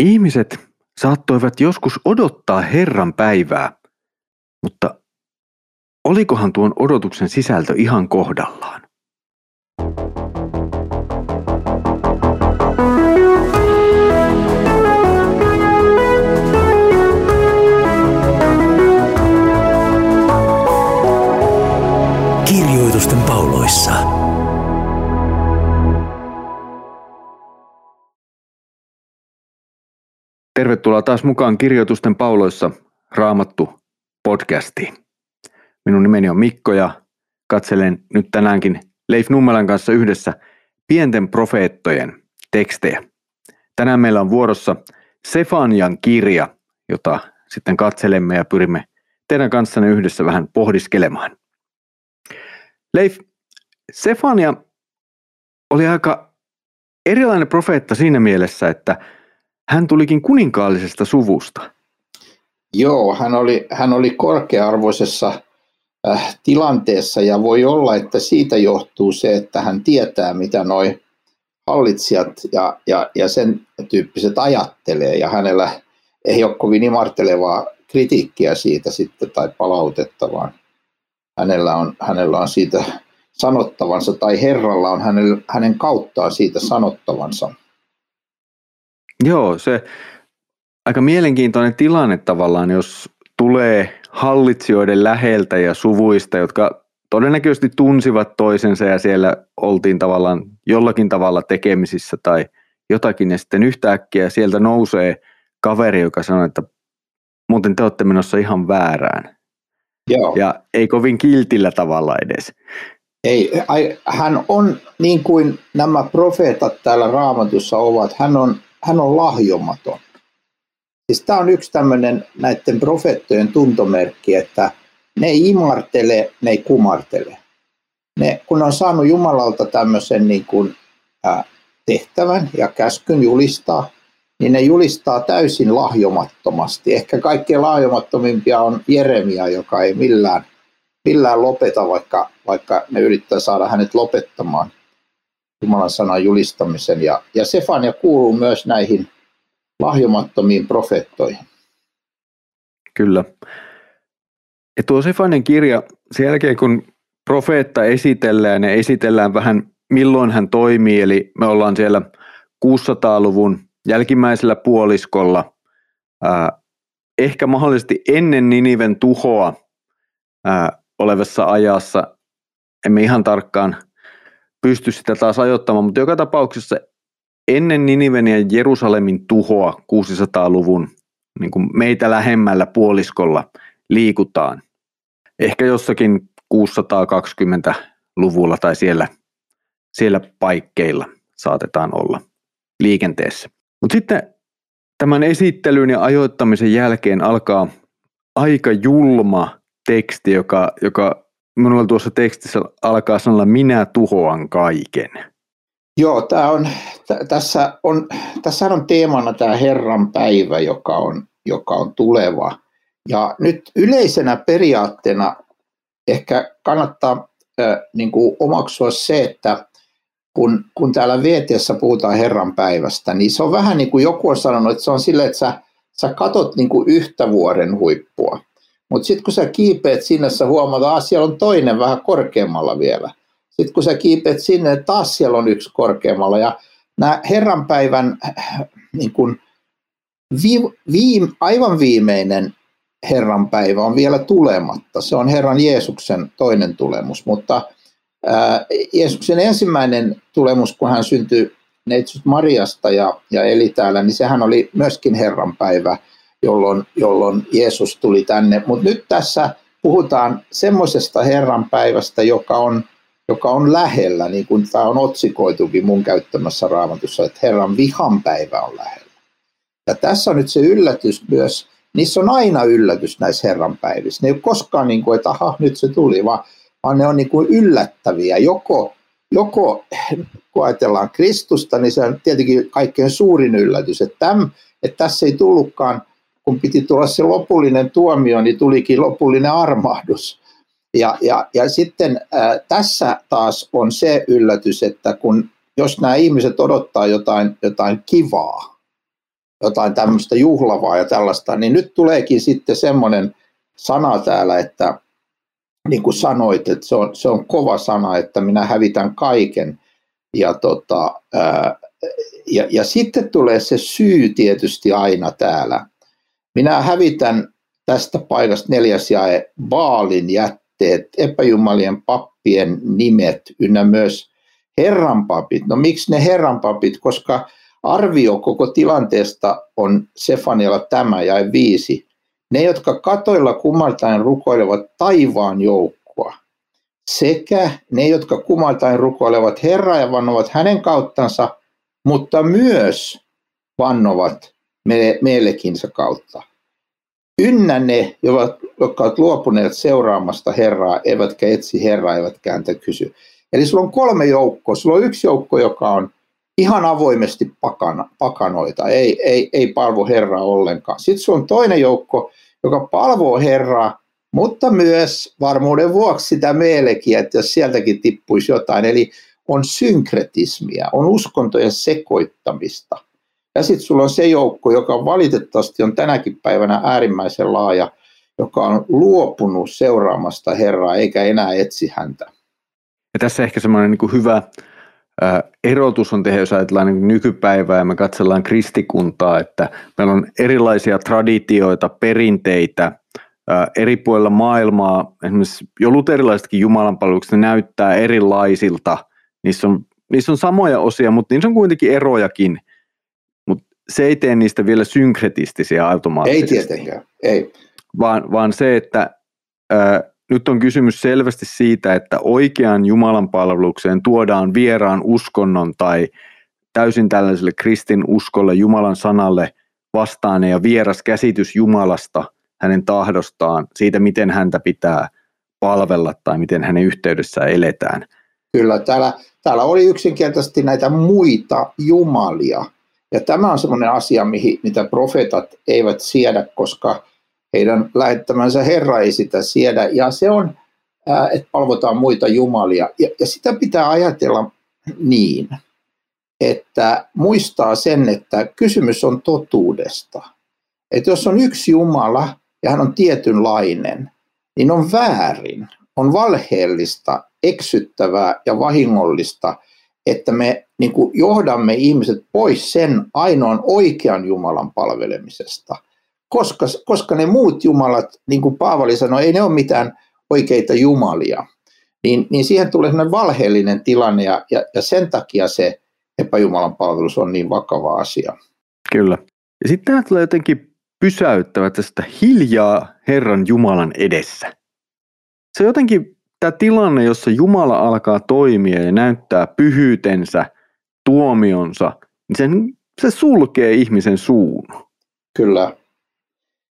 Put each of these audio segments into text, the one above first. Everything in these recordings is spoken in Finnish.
Ihmiset saattoivat joskus odottaa Herran päivää, mutta olikohan tuon odotuksen sisältö ihan kohdallaan? Tervetuloa taas mukaan Kirjoitusten pauloissa Raamattu podcastiin. Minun nimeni on Mikko ja katselen nyt tänäänkin Leif Nummelan kanssa yhdessä pienten profeettojen tekstejä. Tänään meillä on vuorossa Sefanian kirja, jota sitten katselemme ja pyrimme teidän kanssanne yhdessä vähän pohdiskelemaan. Leif, Sefania oli aika erilainen profeetta siinä mielessä, että hän tulikin kuninkaallisesta suvusta. Joo, hän oli, hän oli korkea-arvoisessa äh, tilanteessa ja voi olla, että siitä johtuu se, että hän tietää, mitä noi hallitsijat ja, ja, ja sen tyyppiset ajattelee ja hänellä ei ole kovin imartelevaa kritiikkiä siitä sitten tai palautetta, vaan hänellä on, hänellä on siitä sanottavansa tai Herralla on hänen, hänen kauttaan siitä sanottavansa. Joo, se aika mielenkiintoinen tilanne tavallaan, jos tulee hallitsijoiden läheltä ja suvuista, jotka todennäköisesti tunsivat toisensa ja siellä oltiin tavallaan jollakin tavalla tekemisissä tai jotakin ja sitten yhtäkkiä sieltä nousee kaveri, joka sanoo, että muuten te olette menossa ihan väärään. Joo. Ja ei kovin kiltillä tavalla edes. Ei, hän on niin kuin nämä profeetat täällä raamatussa ovat, hän on, hän on lahjomaton. Siis tämä on yksi tämmöinen näiden profeettojen tuntomerkki, että ne ei imartele, ne ei kumartele. Ne, kun on saanut Jumalalta tämmöisen niin kuin, ää, tehtävän ja käskyn julistaa, niin ne julistaa täysin lahjomattomasti. Ehkä kaikkein lahjomattomimpia on Jeremia, joka ei millään, millään lopeta, vaikka, vaikka ne yrittää saada hänet lopettamaan Jumalan sanan julistamisen. Ja, ja Sefania kuuluu myös näihin lahjomattomiin profeettoihin. Kyllä. Ja tuo Sefanen kirja, sen jälkeen kun profeetta esitellään ja esitellään vähän milloin hän toimii, eli me ollaan siellä 600-luvun jälkimmäisellä puoliskolla, ää, ehkä mahdollisesti ennen Niniven tuhoa ää, olevassa ajassa, emme ihan tarkkaan pysty sitä taas ajoittamaan, mutta joka tapauksessa ennen Niniven ja Jerusalemin tuhoa 600-luvun niin kuin meitä lähemmällä puoliskolla liikutaan. Ehkä jossakin 620-luvulla tai siellä, siellä paikkeilla saatetaan olla liikenteessä. Mutta sitten tämän esittelyn ja ajoittamisen jälkeen alkaa aika julma teksti, joka, joka minulla tuossa tekstissä alkaa sanoa minä tuhoan kaiken. Joo, tää on, t- tässä, on, tässä on teemana tämä Herran päivä, joka on, joka on tuleva. Ja nyt yleisenä periaatteena ehkä kannattaa äh, niin kuin omaksua se, että kun, kun täällä VTssä puhutaan Herran päivästä, niin se on vähän niin kuin joku on sanonut, että se on silleen, että sä, sä katot niin kuin yhtä vuoden huippua. Mutta sitten kun sä kiipeät sinne, sä huomaat, että siellä on toinen vähän korkeammalla vielä. Sitten kun sä kiipeät sinne, taas siellä on yksi korkeammalla. Ja nämä Herran päivän niin kuin vi, vi, aivan viimeinen Herran päivä on vielä tulematta. Se on Herran Jeesuksen toinen tulemus, mutta – Jeesuksen ensimmäinen tulemus, kun hän syntyi neitsyt Mariasta ja, ja eli täällä, niin sehän oli myöskin Herran päivä, jolloin, jolloin Jeesus tuli tänne. Mutta nyt tässä puhutaan semmoisesta Herran päivästä, joka on, joka on lähellä, niin kuin tämä on otsikoitukin mun käyttämässä raamatussa, että Herran vihan päivä on lähellä. Ja tässä on nyt se yllätys myös, niissä on aina yllätys näissä Herran päivissä. Ne ei ole koskaan niin kuin, että aha, nyt se tuli, vaan vaan ne on niin kuin yllättäviä. Joko, joko kun ajatellaan Kristusta, niin se on tietenkin kaikkein suurin yllätys, että, täm, että tässä ei tullutkaan, kun piti tulla se lopullinen tuomio, niin tulikin lopullinen armahdus. Ja, ja, ja sitten ää, tässä taas on se yllätys, että kun jos nämä ihmiset odottaa jotain, jotain kivaa, jotain tämmöistä juhlavaa ja tällaista, niin nyt tuleekin sitten semmoinen sana täällä, että niin kuin sanoit, että se on, se on kova sana, että minä hävitän kaiken. Ja, tota, ää, ja, ja sitten tulee se syy tietysti aina täällä. Minä hävitän tästä paikasta neljäs jae Baalin jätteet, epäjumalien pappien nimet ynnä myös Herran papit. No miksi ne Herran papit? Koska arvio koko tilanteesta on Sefanialla tämä ja viisi. Ne, jotka katoilla kumartain rukoilevat taivaan joukkoa, sekä ne, jotka kumartain rukoilevat Herraa ja vannovat hänen kauttansa, mutta myös vannovat meillekinsä kautta. Ynnä ne, jotka ovat luopuneet seuraamasta Herraa, eivätkä etsi Herraa, eivätkä häntä kysy. Eli sulla on kolme joukkoa. Sulla on yksi joukko, joka on ihan avoimesti pakana, pakanoita, ei, ei, ei palvo Herraa ollenkaan. Sitten sulla on toinen joukko, joka palvoo Herraa, mutta myös varmuuden vuoksi sitä meillekin, että jos sieltäkin tippuisi jotain. Eli on synkretismia, on uskontojen sekoittamista. Ja sitten sulla on se joukko, joka valitettavasti on tänäkin päivänä äärimmäisen laaja, joka on luopunut seuraamasta Herraa eikä enää etsi häntä. Ja tässä ehkä semmoinen niin hyvä erotus on tehdä, jos ajatellaan niin nykypäivää ja me katsellaan kristikuntaa, että meillä on erilaisia traditioita, perinteitä eri puolilla maailmaa, esimerkiksi jo luterilaisetkin jumalanpalvelukset, näyttää erilaisilta, niissä on, niissä on samoja osia, mutta niissä on kuitenkin erojakin, se ei tee niistä vielä synkretistisiä automaattisesti. Ei tietenkään, ei. Vaan, vaan se, että nyt on kysymys selvästi siitä, että oikean Jumalan palvelukseen tuodaan vieraan uskonnon tai täysin tällaiselle kristin uskolle, Jumalan sanalle vastaan ja vieras käsitys Jumalasta, hänen tahdostaan, siitä miten häntä pitää palvella tai miten hänen yhteydessään eletään. Kyllä, täällä, täällä oli yksinkertaisesti näitä muita jumalia. Ja tämä on semmoinen asia, mihin, mitä profeetat eivät siedä, koska heidän lähettämänsä Herra ei sitä siedä. Ja se on, että palvotaan muita jumalia. Ja, ja sitä pitää ajatella niin, että muistaa sen, että kysymys on totuudesta. Että jos on yksi Jumala ja hän on tietynlainen, niin on väärin, on valheellista, eksyttävää ja vahingollista, että me niin johdamme ihmiset pois sen ainoan oikean Jumalan palvelemisesta – koska, koska ne muut jumalat, niin kuin Paavali sanoi, ei ne ole mitään oikeita jumalia, niin, niin siihen tulee sellainen valheellinen tilanne ja, ja, ja sen takia se epäjumalan palvelus on niin vakava asia. Kyllä. Ja sitten tämä tulee jotenkin pysäyttävä tästä hiljaa Herran Jumalan edessä. Se jotenkin tämä tilanne, jossa Jumala alkaa toimia ja näyttää pyhyytensä, tuomionsa, niin sen, se sulkee ihmisen suun. Kyllä.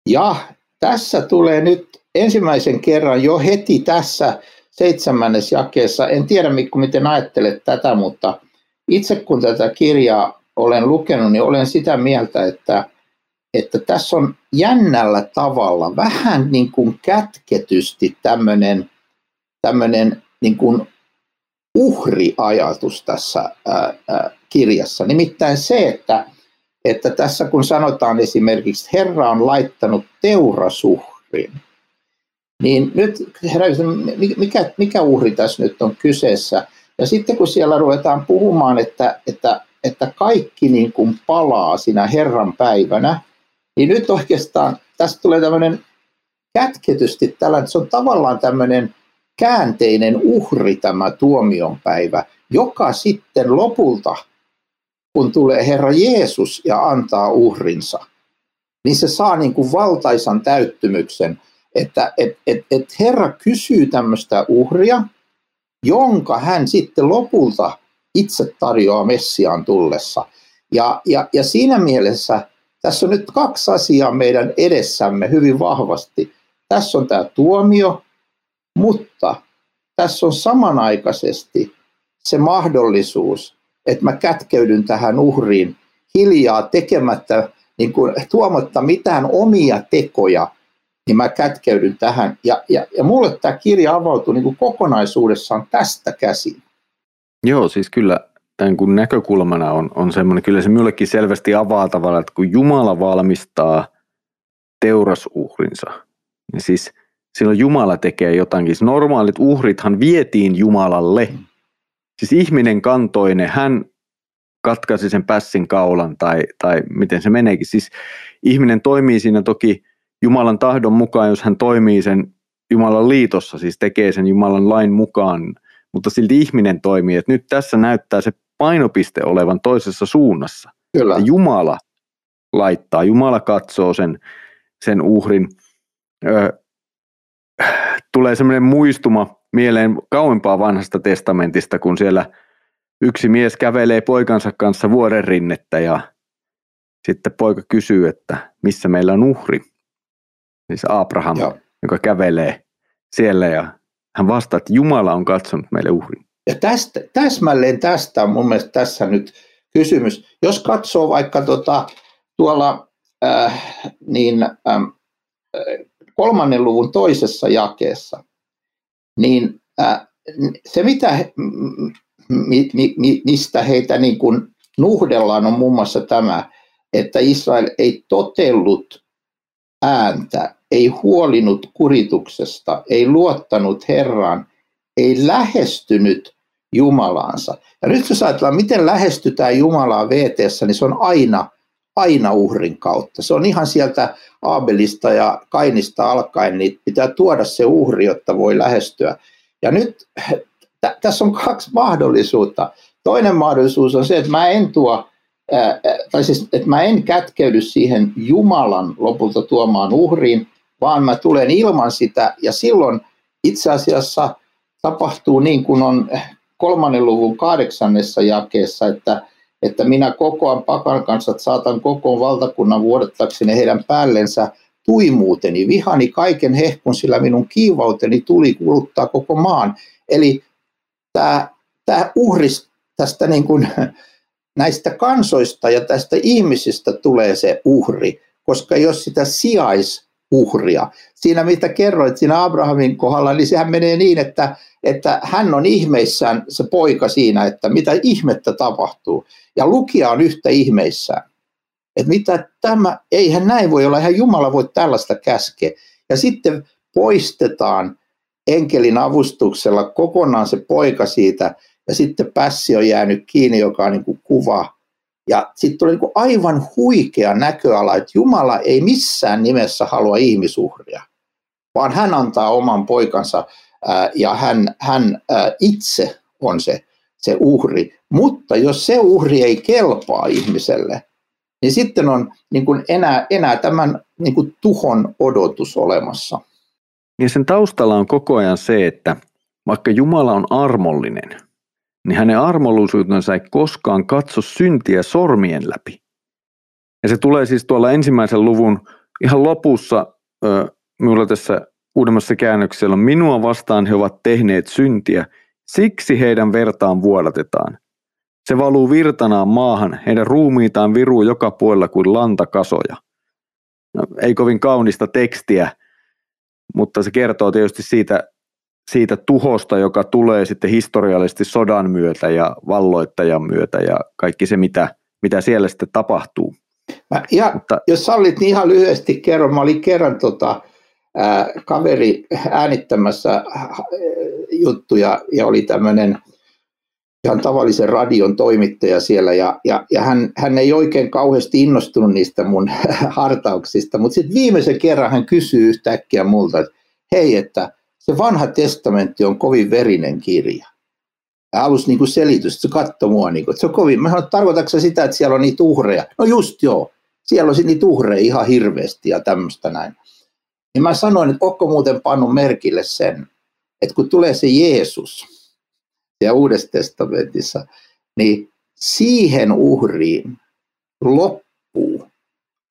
Ja tässä tulee nyt ensimmäisen kerran jo heti tässä seitsemännes jakeessa, en tiedä Mikko miten ajattelet tätä, mutta itse kun tätä kirjaa olen lukenut, niin olen sitä mieltä, että, että tässä on jännällä tavalla vähän niin kuin kätketysti tämmöinen, tämmöinen niin kuin uhriajatus tässä ää, ää, kirjassa. Nimittäin se, että että tässä kun sanotaan esimerkiksi, että Herra on laittanut teurasuhrin, niin nyt herra, mikä, mikä uhri tässä nyt on kyseessä? Ja sitten kun siellä ruvetaan puhumaan, että, että, että kaikki niin kuin palaa siinä Herran päivänä, niin nyt oikeastaan tästä tulee tämmöinen kätketysti tällainen, se on tavallaan tämmöinen käänteinen uhri tämä tuomionpäivä, joka sitten lopulta – kun tulee Herra Jeesus ja antaa uhrinsa, niin se saa niin kuin valtaisan täyttymyksen, että et, et, et Herra kysyy tämmöistä uhria, jonka hän sitten lopulta itse tarjoaa Messiaan tullessa. Ja, ja, ja siinä mielessä tässä on nyt kaksi asiaa meidän edessämme hyvin vahvasti. Tässä on tämä tuomio, mutta tässä on samanaikaisesti se mahdollisuus, että mä kätkeydyn tähän uhriin hiljaa tekemättä, niin kuin, tuomatta mitään omia tekoja, niin mä kätkeydyn tähän. Ja, ja, ja mulle tämä kirja avautuu niin kuin kokonaisuudessaan tästä käsin. Joo, siis kyllä tämän kun näkökulmana on, on semmoinen, kyllä se minullekin selvästi avaa tavallaan, että kun Jumala valmistaa teurasuhrinsa, niin siis silloin Jumala tekee jotakin. Siis normaalit uhrithan vietiin Jumalalle. Siis ihminen kantoinen, hän katkaisi sen pässin kaulan tai, tai miten se meneekin. Siis ihminen toimii siinä toki Jumalan tahdon mukaan, jos hän toimii sen Jumalan liitossa, siis tekee sen Jumalan lain mukaan, mutta silti ihminen toimii. Että nyt tässä näyttää se painopiste olevan toisessa suunnassa. Kyllä. Jumala laittaa, Jumala katsoo sen, sen uhrin. Ö, tulee semmoinen muistuma mieleen kauempaa vanhasta testamentista, kun siellä yksi mies kävelee poikansa kanssa vuoren rinnettä ja sitten poika kysyy, että missä meillä on uhri. Siis Abraham, Joo. joka kävelee siellä ja hän vastaa, että Jumala on katsonut meille uhrin. Ja tästä, täsmälleen tästä on mun mielestä tässä nyt kysymys. Jos katsoo vaikka tota, tuolla äh, niin, äh, kolmannen luvun toisessa jakeessa, niin äh, se mitä, mi, mi, mi, mistä heitä niin kuin nuhdellaan on muun muassa tämä, että Israel ei totellut ääntä, ei huolinut kurituksesta, ei luottanut Herraan, ei lähestynyt Jumalaansa. Ja nyt jos ajatellaan, miten lähestytään Jumalaa vt niin se on aina, aina uhrin kautta. Se on ihan sieltä Aabelista ja Kainista alkaen, niin pitää tuoda se uhri, jotta voi lähestyä. Ja nyt t- tässä on kaksi mahdollisuutta. Toinen mahdollisuus on se, että mä en tuo, ää, tai siis, että mä en kätkeydy siihen Jumalan lopulta tuomaan uhriin, vaan mä tulen ilman sitä, ja silloin itse asiassa tapahtuu niin kuin on kolmannen luvun kahdeksannessa jakeessa, että, että minä kokoan pakan kanssa, saatan kokoon valtakunnan vuodettakseni heidän päällensä tuimuuteni, vihani kaiken hehkun, sillä minun kiivauteni tuli kuluttaa koko maan. Eli tämä, tämä uhris tästä niin kuin, näistä kansoista ja tästä ihmisistä tulee se uhri, koska jos sitä sijais uhria. Siinä mitä kerroit siinä Abrahamin kohdalla, niin sehän menee niin, että, että hän on ihmeissään se poika siinä, että mitä ihmettä tapahtuu. Ja lukija on yhtä ihmeissään. Että mitä tämä, eihän näin voi olla, eihän Jumala voi tällaista käskeä. Ja sitten poistetaan enkelin avustuksella kokonaan se poika siitä, ja sitten pässi on jäänyt kiinni, joka on niin kuin kuva ja sitten tuli niin aivan huikea näköala, että Jumala ei missään nimessä halua ihmisuhria, vaan hän antaa oman poikansa ja hän, hän itse on se, se uhri. Mutta jos se uhri ei kelpaa ihmiselle, niin sitten on niin kuin enää, enää tämän niin kuin tuhon odotus olemassa. Ja sen taustalla on koko ajan se, että vaikka Jumala on armollinen – niin hänen armollisuutensa ei koskaan katso syntiä sormien läpi. Ja se tulee siis tuolla ensimmäisen luvun ihan lopussa, minulla tässä uudemmassa käännöksellä on, minua vastaan he ovat tehneet syntiä, siksi heidän vertaan vuodatetaan. Se valuu virtanaan maahan, heidän ruumiitaan viruu joka puolella kuin lantakasoja. No, ei kovin kaunista tekstiä, mutta se kertoo tietysti siitä siitä tuhosta, joka tulee sitten historiallisesti sodan myötä ja valloittajan myötä ja kaikki se, mitä, mitä siellä sitten tapahtuu. Mä, ja, Mutta, jos sallit, niin ihan lyhyesti kerron. Mä olin kerran tota, kaveri äänittämässä ää, juttuja ja oli tämmöinen ihan tavallisen radion toimittaja siellä ja, ja, ja hän, hän ei oikein kauheasti innostunut niistä mun hartauksista, mutta sitten viimeisen kerran hän kysyy yhtäkkiä multa, että hei, että – se vanha testamentti on kovin verinen kirja. Ja halusi niin selitys, se katsoi mua, niin kuin, että se on kovin. Mä sanoin, tarkoitatko sitä, että siellä on niitä uhreja? No just joo, siellä on niitä uhreja ihan hirveästi ja tämmöistä näin. Ja mä sanoin, että onko muuten pannut merkille sen, että kun tulee se Jeesus ja Uudessa testamentissa, niin siihen uhriin loppuu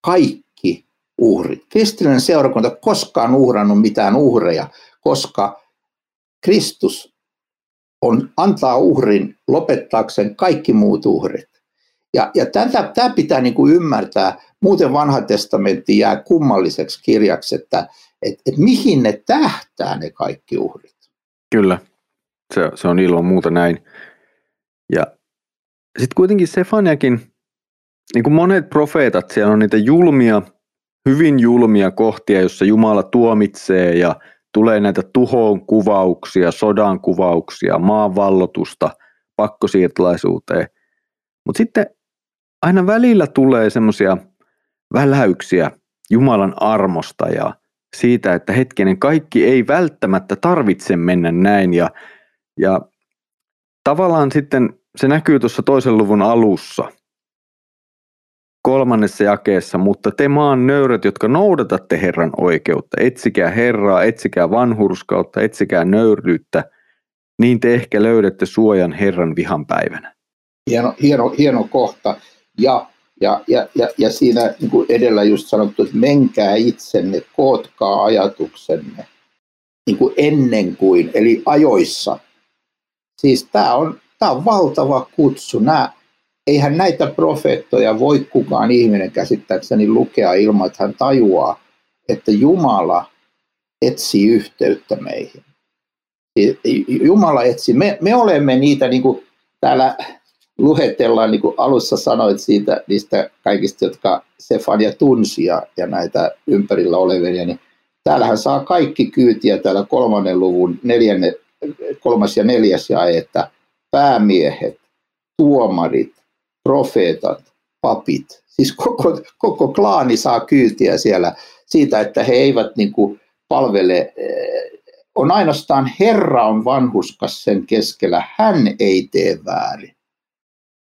kaikki uhrit. Kristillinen seurakunta koskaan uhrannut mitään uhreja, koska Kristus on, antaa uhrin lopettaakseen kaikki muut uhrit. Ja, ja tätä, tämä pitää niin kuin ymmärtää, muuten vanha testamentti jää kummalliseksi kirjaksi, että et, et mihin ne tähtää ne kaikki uhrit. Kyllä, se, se on ilman muuta näin. Ja sitten kuitenkin Sefaniakin, niin kuin monet profeetat, siellä on niitä julmia, hyvin julmia kohtia, jossa Jumala tuomitsee ja tulee näitä tuhoon kuvauksia, sodan kuvauksia, maanvallotusta, pakkosiirtolaisuuteen. Mutta sitten aina välillä tulee semmoisia väläyksiä Jumalan armosta ja siitä, että hetkinen, kaikki ei välttämättä tarvitse mennä näin ja, ja tavallaan sitten se näkyy tuossa toisen luvun alussa, kolmannessa jakeessa, mutta te maan nöyrät, jotka noudatatte Herran oikeutta, etsikää Herraa, etsikää vanhurskautta, etsikää nöyryyttä, niin te ehkä löydätte suojan Herran vihan päivänä. Hieno, hieno, hieno kohta. Ja, ja, ja, ja, ja siinä niin kuin edellä just sanottu, että menkää itsenne, kootkaa ajatuksenne niin kuin ennen kuin, eli ajoissa. Siis tämä on, tämä on valtava kutsu. Nämä, eihän näitä profeettoja voi kukaan ihminen käsittääkseni lukea ilman, että hän tajuaa, että Jumala etsii yhteyttä meihin. Jumala etsi. Me, me olemme niitä, niin kuin täällä luhetellaan, niin kuin alussa sanoit siitä, niistä kaikista, jotka Stefania tunsi ja, ja näitä ympärillä olevia, niin täällähän saa kaikki kyytiä täällä kolmannen luvun neljänne, kolmas ja neljäs jae, että päämiehet, tuomarit, profeetat, papit, siis koko, koko klaani saa kyytiä siellä siitä, että he eivät niin kuin palvele, eh, on ainoastaan Herra on vanhuskas sen keskellä, hän ei tee väärin.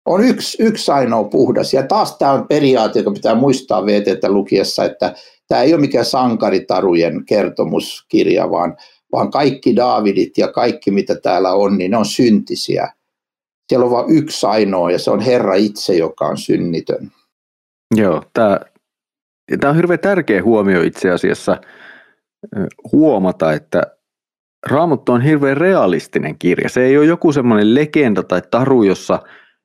On yksi, yksi ainoa puhdas. Ja taas tämä on periaate, joka pitää muistaa VTtä lukiessa, että tämä ei ole mikään sankaritarujen kertomuskirja, vaan, vaan kaikki Daavidit ja kaikki mitä täällä on, niin ne on syntisiä siellä on vain yksi ainoa ja se on Herra itse, joka on synnitön. Joo, tämä, tämä on hirveän tärkeä huomio itse asiassa huomata, että Raamattu on hirveän realistinen kirja. Se ei ole joku semmoinen legenda tai taru, jossa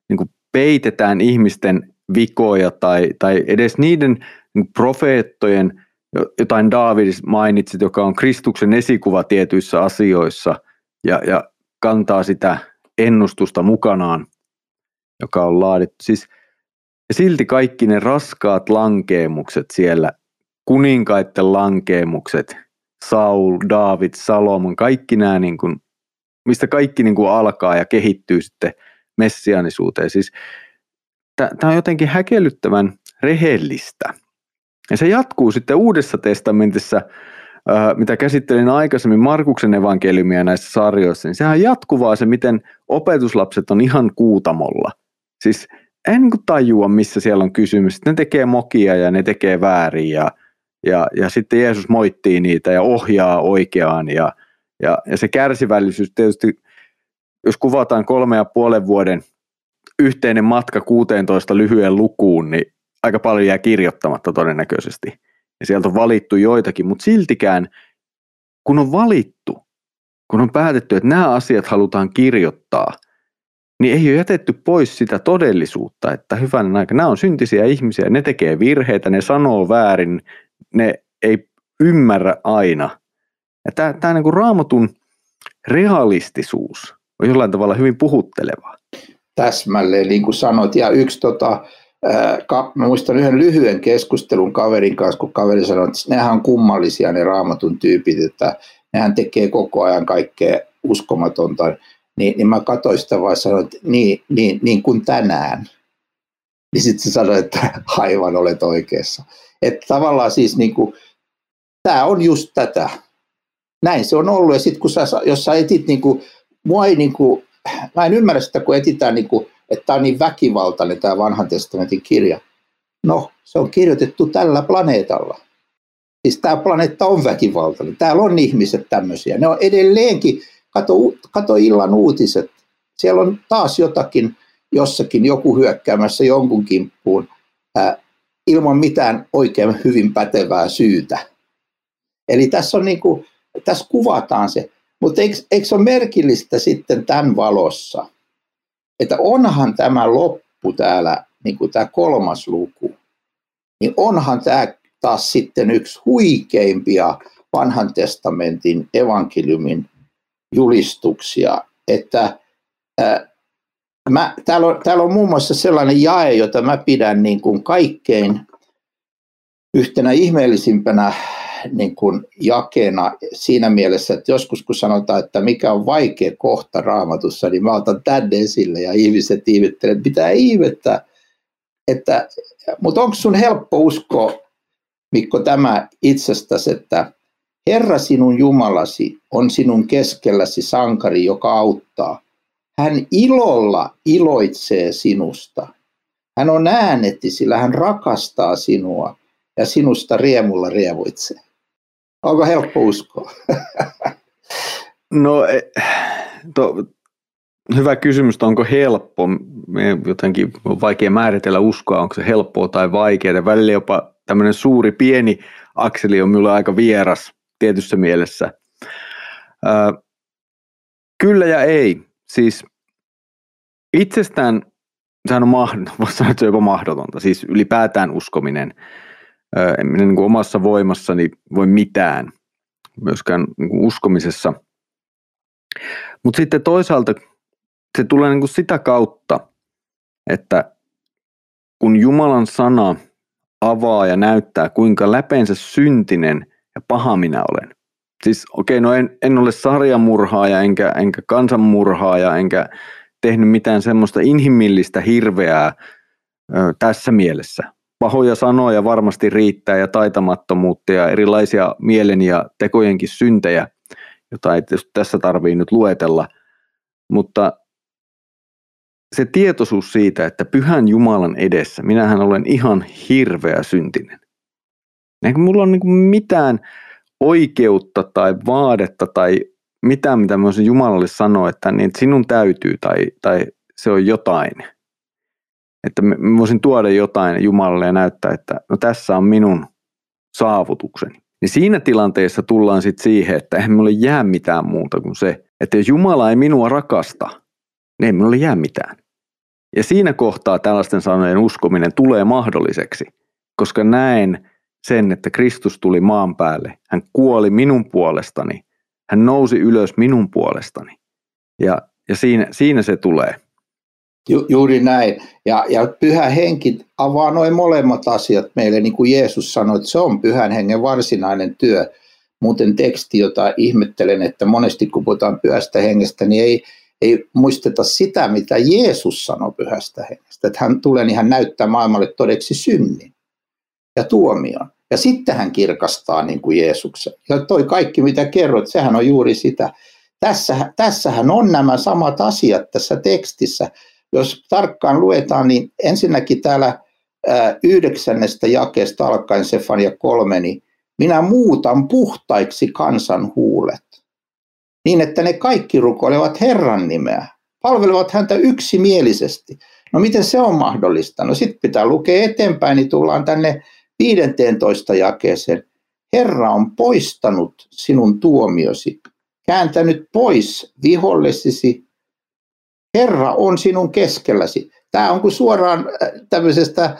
niin peitetään ihmisten vikoja tai, tai edes niiden profeettojen, jotain Daavidis mainitsit, joka on Kristuksen esikuva tietyissä asioissa ja, ja kantaa sitä ennustusta mukanaan, joka on laadittu. Siis, ja silti kaikki ne raskaat lankeemukset siellä, kuninkaiden lankeemukset, Saul, David, Salomon, kaikki nämä, niin kuin, mistä kaikki niin kuin alkaa ja kehittyy sitten messianisuuteen. Siis, Tämä on jotenkin häkellyttävän rehellistä. Ja se jatkuu sitten Uudessa testamentissa – mitä käsittelin aikaisemmin Markuksen evankeliumia näissä sarjoissa, niin sehän on jatkuvaa se, miten opetuslapset on ihan kuutamolla. Siis en niin tajua, missä siellä on kysymys. Ne tekee mokia ja ne tekee väärin ja, ja, ja sitten Jeesus moittii niitä ja ohjaa oikeaan. Ja, ja, ja se kärsivällisyys tietysti, jos kuvataan kolme ja puolen vuoden yhteinen matka 16 lyhyen lukuun, niin aika paljon jää kirjoittamatta todennäköisesti ja sieltä on valittu joitakin, mutta siltikään kun on valittu, kun on päätetty, että nämä asiat halutaan kirjoittaa, niin ei ole jätetty pois sitä todellisuutta, että hyvän aika, nämä on syntisiä ihmisiä, ne tekee virheitä, ne sanoo väärin, ne ei ymmärrä aina. Ja tämä, tämä niin kuin raamatun realistisuus on jollain tavalla hyvin puhuttelevaa. Täsmälleen, niin kuin sanoit. Ja yksi tota, mä muistan yhden lyhyen keskustelun kaverin kanssa, kun kaveri sanoi, että nehän on kummallisia ne raamatun tyypit, että nehän tekee koko ajan kaikkea uskomatonta. Niin, niin mä katsoin sitä vaan sanoin, että niin, niin, niin kuin tänään. Niin sitten se sanoi, että aivan olet oikeassa. Että tavallaan siis niin kuin, tämä on just tätä. Näin se on ollut. Ja sitten kun sä, jos sä etit, niin kuin, mua ei niin kuin, mä en ymmärrä sitä, kun etitään niin kuin, että tämä on niin väkivaltainen tämä vanhan testamentin kirja. No, se on kirjoitettu tällä planeetalla. Siis tämä planeetta on väkivaltainen. Täällä on ihmiset tämmöisiä. Ne on edelleenkin, kato, kato illan uutiset. Siellä on taas jotakin jossakin, joku hyökkäämässä jonkun kimppuun ää, ilman mitään oikein hyvin pätevää syytä. Eli tässä, on niin kuin, tässä kuvataan se. Mutta eikö, eikö se ole merkillistä sitten tämän valossa, että onhan tämä loppu täällä, niin kuin tämä kolmas luku, niin onhan tämä taas sitten yksi huikeimpia vanhan testamentin evankeliumin julistuksia, että mä, täällä, on, täällä on muun muassa sellainen jae, jota mä pidän niin kuin kaikkein yhtenä ihmeellisimpänä niin kuin jakena siinä mielessä, että joskus kun sanotaan, että mikä on vaikea kohta raamatussa, niin mä otan tänne esille ja ihmiset ihmettelevät, että mitä ihmettä, että, mutta onko sun helppo uskoa, Mikko, tämä itsestäsi, että Herra sinun Jumalasi on sinun keskelläsi sankari, joka auttaa. Hän ilolla iloitsee sinusta. Hän on äänetti, sillä hän rakastaa sinua ja sinusta riemulla rievuitsee. Onko helppo uskoa? No, e, to, hyvä kysymys, onko helppo? Jotenkin on vaikea määritellä uskoa, onko se helppoa tai vaikeaa. Välillä jopa tämmöinen suuri pieni akseli on minulle aika vieras tietyssä mielessä. Kyllä ja ei. Siis itsestään sehän on mahdotonta, sanoa, että se on jopa mahdotonta. Siis ylipäätään uskominen. En minä niin kuin omassa voimassani voi mitään, myöskään niin kuin uskomisessa. Mutta sitten toisaalta se tulee niin kuin sitä kautta, että kun Jumalan sana avaa ja näyttää, kuinka läpeensä syntinen ja paha minä olen. Siis okei, okay, no en, en ole sarjamurhaaja, enkä, enkä kansanmurhaaja, enkä tehnyt mitään semmoista inhimillistä hirveää ö, tässä mielessä. Pahoja sanoja varmasti riittää ja taitamattomuutta ja erilaisia mielen ja tekojenkin syntejä, jota ei tässä tarvii nyt luetella. Mutta se tietoisuus siitä, että pyhän Jumalan edessä, minähän olen ihan hirveä syntinen. Eikä mulla ole niin mitään oikeutta tai vaadetta tai mitään, mitä mä olisin Jumalalle sanoa, että, niin, sinun täytyy tai, tai se on jotain. Että mä voisin tuoda jotain Jumalalle ja näyttää, että no tässä on minun saavutukseni. Niin siinä tilanteessa tullaan sitten siihen, että eihän minulle jää mitään muuta kuin se, että jos Jumala ei minua rakasta, niin ei minulle jää mitään. Ja siinä kohtaa tällaisten sanojen uskominen tulee mahdolliseksi, koska näen sen, että Kristus tuli maan päälle. Hän kuoli minun puolestani. Hän nousi ylös minun puolestani. Ja, ja siinä, siinä se tulee. Ju, juuri näin. Ja, ja pyhä henki avaa noin molemmat asiat meille, niin kuin Jeesus sanoi, että se on pyhän hengen varsinainen työ. Muuten teksti, jota ihmettelen, että monesti kun puhutaan pyhästä hengestä, niin ei, ei muisteta sitä, mitä Jeesus sanoi pyhästä hengestä. Että hän tulee, niin hän näyttää maailmalle todeksi synnin ja tuomion. Ja sitten hän kirkastaa niin kuin Jeesuksen. Ja toi kaikki, mitä kerroit, sehän on juuri sitä. Tässä, tässähän on nämä samat asiat tässä tekstissä. Jos tarkkaan luetaan, niin ensinnäkin täällä yhdeksännestä jakeesta alkaen Sefania 3, niin minä muutan puhtaiksi kansan huulet, niin että ne kaikki rukoilevat Herran nimeä, palvelevat häntä yksimielisesti. No miten se on mahdollista? No sitten pitää lukea eteenpäin, niin tullaan tänne 15 jakeeseen. Herra on poistanut sinun tuomiosi, kääntänyt pois vihollesisi. Herra on sinun keskelläsi. Tämä on kuin suoraan äh, tämmöisestä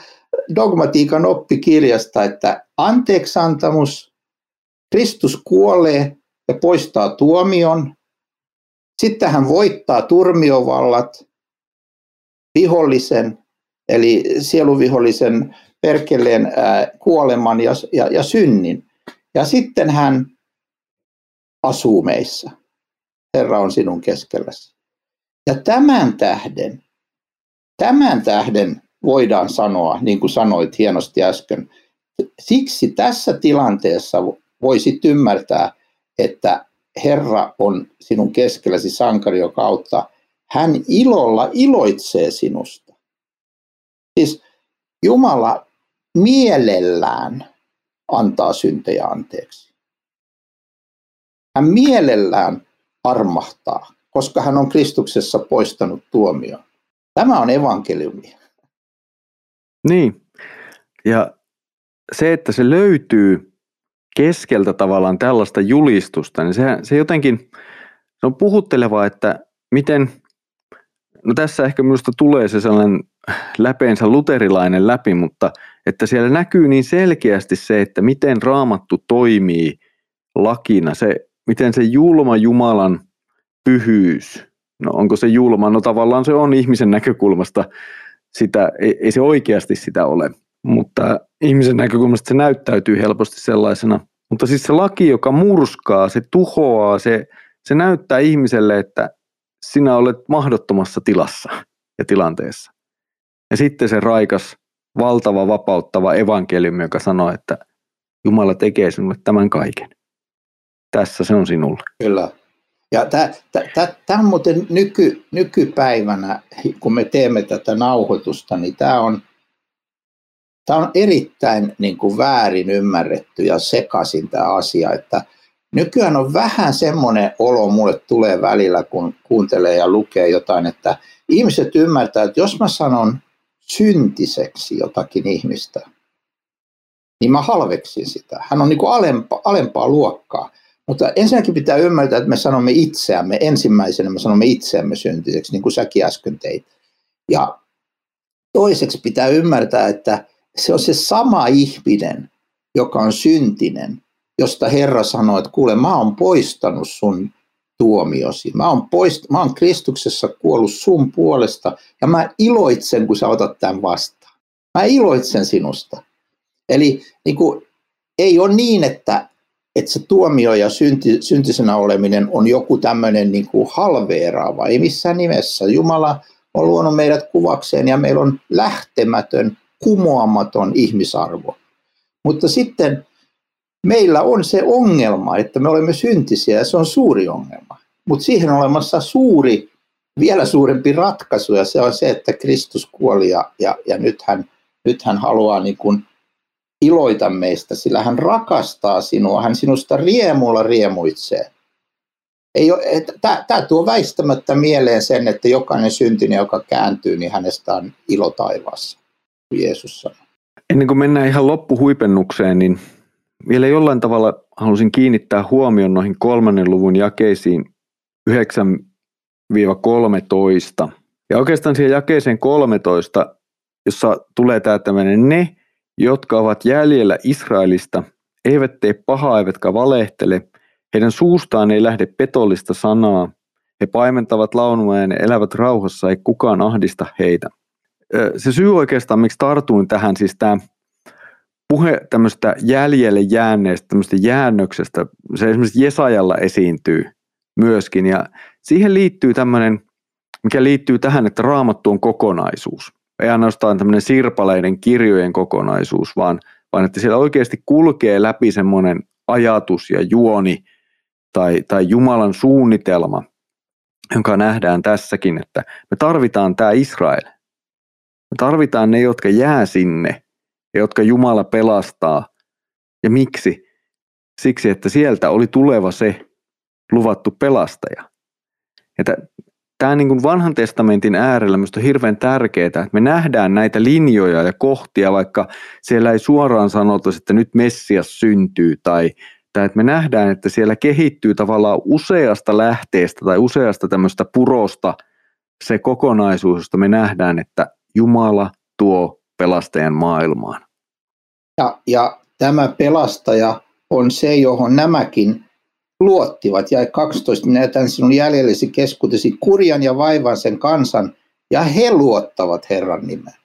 dogmatiikan oppikirjasta, että anteeksantamus, Kristus kuolee ja poistaa tuomion. Sitten hän voittaa turmiovallat, vihollisen, eli sieluvihollisen perkeleen kuoleman ja, ja, ja synnin. Ja sitten hän asuu meissä. Herra on sinun keskelläsi. Ja tämän tähden, tämän tähden voidaan sanoa, niin kuin sanoit hienosti äsken, siksi tässä tilanteessa voisit ymmärtää, että Herra on sinun keskelläsi sankari, joka auttaa. Hän ilolla iloitsee sinusta. Siis Jumala mielellään antaa syntejä anteeksi. Hän mielellään armahtaa, koska hän on Kristuksessa poistanut tuomioon. Tämä on evankeliumi. Niin. Ja se, että se löytyy keskeltä tavallaan tällaista julistusta, niin se, se jotenkin se on puhuttelevaa, että miten, no tässä ehkä minusta tulee se sellainen läpeensä luterilainen läpi, mutta että siellä näkyy niin selkeästi se, että miten raamattu toimii lakina, se, miten se julma Jumalan pyhyys No onko se julma? No tavallaan se on ihmisen näkökulmasta sitä, ei, ei se oikeasti sitä ole, mutta ihmisen näkökulmasta se näyttäytyy helposti sellaisena. Mutta siis se laki, joka murskaa, se tuhoaa, se, se näyttää ihmiselle, että sinä olet mahdottomassa tilassa ja tilanteessa. Ja sitten se raikas, valtava, vapauttava evankeliumi, joka sanoo, että Jumala tekee sinulle tämän kaiken. Tässä se on sinulle. Kyllä. Ja tämä on muuten nyky, nykypäivänä, kun me teemme tätä nauhoitusta, niin tämä on, tämä on erittäin niin kuin väärin ymmärretty ja sekaisin tämä asia, että nykyään on vähän semmoinen olo, mulle tulee välillä, kun kuuntelee ja lukee jotain, että ihmiset ymmärtää, että jos mä sanon syntiseksi jotakin ihmistä, niin mä halveksin sitä. Hän on niin kuin alempa, alempaa luokkaa. Mutta ensinnäkin pitää ymmärtää, että me sanomme itseämme, ensimmäisenä me sanomme itseämme syntiseksi, niin kuin säkin äsken teit. Ja toiseksi pitää ymmärtää, että se on se sama ihminen, joka on syntinen, josta Herra sanoo, että kuule, mä oon poistanut sun tuomiosi. Mä oon, poist, mä oon Kristuksessa kuollut sun puolesta ja mä iloitsen, kun sä otat tämän vastaan. Mä iloitsen sinusta. Eli niin kuin, ei ole niin, että, että se tuomio ja synti, syntisenä oleminen on joku tämmöinen niin kuin halveeraava. Ei missään nimessä. Jumala on luonut meidät kuvakseen ja meillä on lähtemätön, kumoamaton ihmisarvo. Mutta sitten meillä on se ongelma, että me olemme syntisiä ja se on suuri ongelma. Mutta siihen on olemassa suuri, vielä suurempi ratkaisu ja se on se, että Kristus kuoli ja, ja, ja nyt, hän, nyt hän haluaa niin kuin iloita meistä, sillä hän rakastaa sinua, hän sinusta riemulla riemuitsee. Tämä tuo väistämättä mieleen sen, että jokainen syntinen, joka kääntyy, niin hänestä on ilo taivaassa, Jeesus sanoi. Ennen kuin mennään ihan loppuhuipennukseen, niin vielä jollain tavalla halusin kiinnittää huomioon noihin kolmannen luvun jakeisiin 9-13. Ja oikeastaan siihen jakeeseen 13, jossa tulee tämä tämmöinen ne, jotka ovat jäljellä Israelista, eivät tee pahaa eivätkä valehtele, heidän suustaan ei lähde petollista sanaa, he paimentavat launua ja elävät rauhassa, ei kukaan ahdista heitä. Se syy oikeastaan, miksi tartuin tähän, siis tämä puhe tämmöistä jäljelle jääneestä, tämmöistä jäännöksestä, se esimerkiksi Jesajalla esiintyy myöskin, ja siihen liittyy tämmöinen, mikä liittyy tähän, että raamattu on kokonaisuus ei ainoastaan tämmöinen sirpaleiden kirjojen kokonaisuus, vaan, vaan että siellä oikeasti kulkee läpi semmoinen ajatus ja juoni tai, tai Jumalan suunnitelma, jonka nähdään tässäkin, että me tarvitaan tämä Israel. Me tarvitaan ne, jotka jää sinne ja jotka Jumala pelastaa. Ja miksi? Siksi, että sieltä oli tuleva se luvattu pelastaja. Ja tämä niin kuin vanhan testamentin äärellä minusta on hirveän tärkeää, että me nähdään näitä linjoja ja kohtia, vaikka siellä ei suoraan sanota, että nyt Messias syntyy tai, tai että me nähdään, että siellä kehittyy tavallaan useasta lähteestä tai useasta tämmöistä purosta se kokonaisuus, josta me nähdään, että Jumala tuo pelastajan maailmaan. Ja, ja tämä pelastaja on se, johon nämäkin luottivat. Ja 12, minä jätän sinun jäljellesi keskuutesi kurjan ja vaivan sen kansan, ja he luottavat Herran nimeen.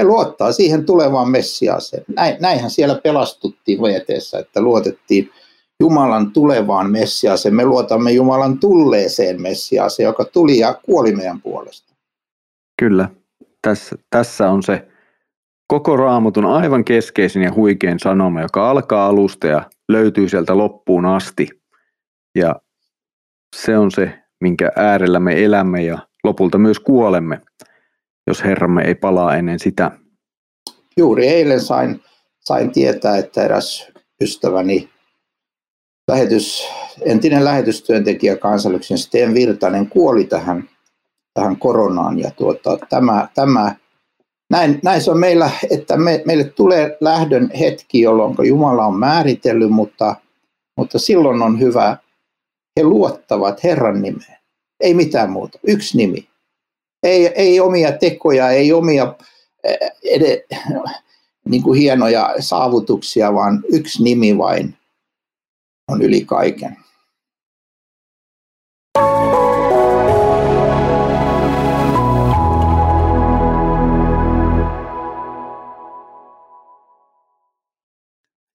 He luottaa siihen tulevaan Messiaaseen. Näin, näinhän siellä pelastuttiin veteessä, että luotettiin Jumalan tulevaan Messiaaseen. Me luotamme Jumalan tulleeseen Messiaaseen, joka tuli ja kuoli meidän puolesta. Kyllä, tässä, tässä on se koko raamatun aivan keskeisin ja huikein sanoma, joka alkaa alusta ja löytyy sieltä loppuun asti – ja se on se, minkä äärellä me elämme ja lopulta myös kuolemme, jos Herramme ei palaa ennen sitä. Juuri eilen sain, sain tietää, että eräs ystäväni, lähetys, entinen lähetystyöntekijä kansallyksen Sten Virtanen kuoli tähän, tähän koronaan. Ja tuota, tämä, tämä, näin, näin se on meillä, että me, meille tulee lähdön hetki, jolloin Jumala on määritellyt, mutta, mutta silloin on hyvä he luottavat Herran nimeen. Ei mitään muuta. Yksi nimi. Ei, ei omia tekoja, ei omia eh, edes, niin kuin hienoja saavutuksia, vaan yksi nimi vain on yli kaiken.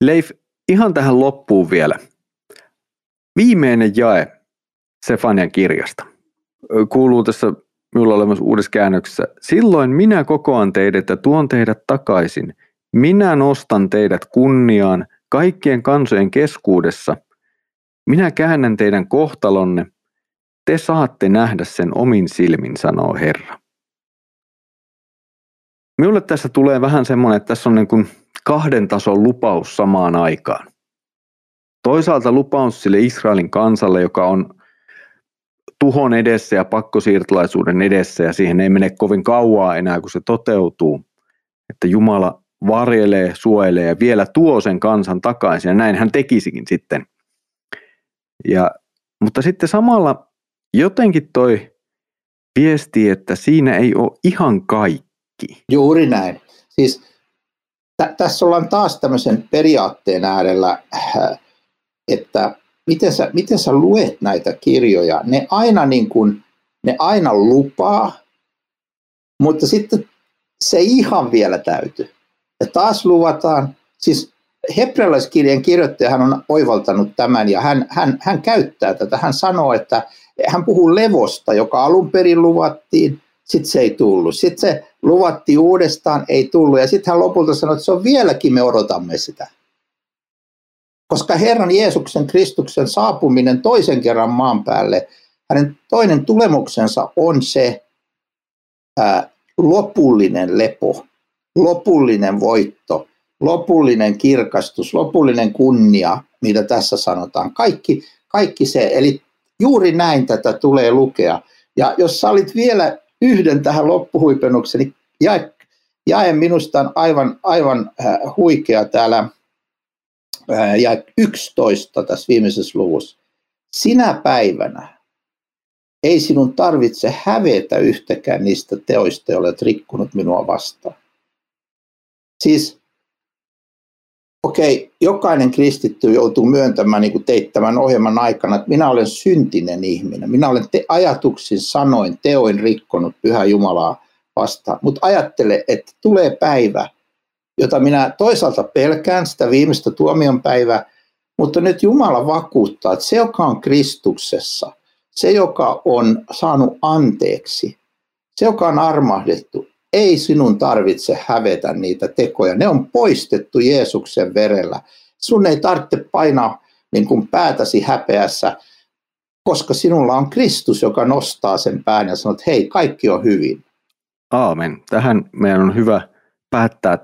Leif, ihan tähän loppuun vielä – Viimeinen jae Sefanian kirjasta. Kuuluu tässä minulla olemassa uudessa käännöksessä. Silloin minä kokoan teidät ja tuon teidät takaisin. Minä nostan teidät kunniaan kaikkien kansojen keskuudessa. Minä käännän teidän kohtalonne. Te saatte nähdä sen omin silmin, sanoo Herra. Minulle tässä tulee vähän semmoinen, että tässä on niin kuin kahden tason lupaus samaan aikaan. Toisaalta lupaus sille Israelin kansalle, joka on tuhon edessä ja pakkosiirtolaisuuden edessä ja siihen ei mene kovin kauaa enää, kun se toteutuu. Että Jumala varjelee, suojelee ja vielä tuo sen kansan takaisin ja näin hän tekisikin sitten. Ja, mutta sitten samalla jotenkin toi viesti, että siinä ei ole ihan kaikki. Juuri näin. Siis t- tässä ollaan taas tämmöisen periaatteen äärellä, äh, että miten sä, miten sä luet näitä kirjoja. Ne aina, niin kuin, ne aina lupaa, mutta sitten se ihan vielä täytyy. Ja taas luvataan, siis hebrealaiskirjan kirjoittaja hän on oivaltanut tämän ja hän, hän, hän käyttää tätä. Hän sanoo, että hän puhuu levosta, joka alun perin luvattiin, sitten se ei tullut. Sitten se luvattiin uudestaan, ei tullut. Ja sitten hän lopulta sanoi, että se on vieläkin, me odotamme sitä. Koska Herran Jeesuksen Kristuksen saapuminen toisen kerran maan päälle, hänen toinen tulemuksensa on se ää, lopullinen lepo, lopullinen voitto, lopullinen kirkastus, lopullinen kunnia, mitä tässä sanotaan. Kaikki, kaikki se, eli juuri näin tätä tulee lukea. Ja jos sä olit vielä yhden tähän loppuhuipennukseen, niin jae, jae minusta on aivan, aivan äh, huikea täällä ja 11 tässä viimeisessä luvussa. Sinä päivänä ei sinun tarvitse hävetä yhtäkään niistä teoista, joille olet rikkunut minua vastaan. Siis okei, okay, jokainen kristitty joutuu myöntämään, niin teit tämän ohjelman aikana, että minä olen syntinen ihminen. Minä olen te- ajatuksin, sanoin, teoin rikkonut pyhä Jumalaa vastaan. Mutta ajattele, että tulee päivä, jota minä toisaalta pelkään, sitä viimeistä tuomion päivää, mutta nyt Jumala vakuuttaa, että se, joka on Kristuksessa, se, joka on saanut anteeksi, se, joka on armahdettu, ei sinun tarvitse hävetä niitä tekoja. Ne on poistettu Jeesuksen verellä. Sun ei tarvitse painaa niin kuin päätäsi häpeässä, koska sinulla on Kristus, joka nostaa sen pään ja sanoo, että hei, kaikki on hyvin. Aamen. Tähän meidän on hyvä päättää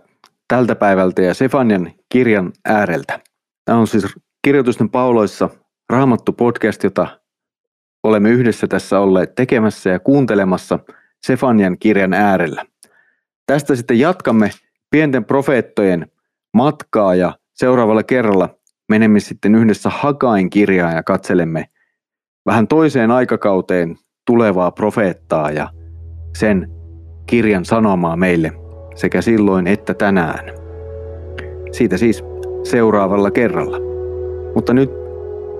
tältä päivältä ja Sefanian kirjan ääreltä. Tämä on siis kirjoitusten pauloissa Raamattu podcast, jota olemme yhdessä tässä olleet tekemässä ja kuuntelemassa Sefanian kirjan äärellä. Tästä sitten jatkamme pienten profeettojen matkaa ja seuraavalla kerralla menemme sitten yhdessä Hakain kirjaan ja katselemme vähän toiseen aikakauteen tulevaa profeettaa ja sen kirjan sanomaa meille sekä silloin että tänään. Siitä siis seuraavalla kerralla. Mutta nyt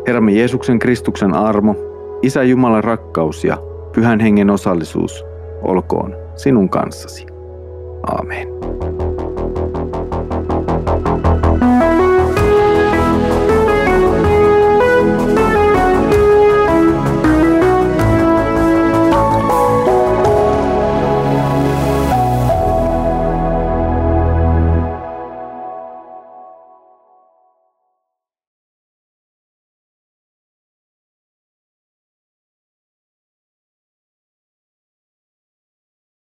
Herramme Jeesuksen Kristuksen armo, Isä Jumalan rakkaus ja Pyhän Hengen osallisuus olkoon sinun kanssasi. Amen.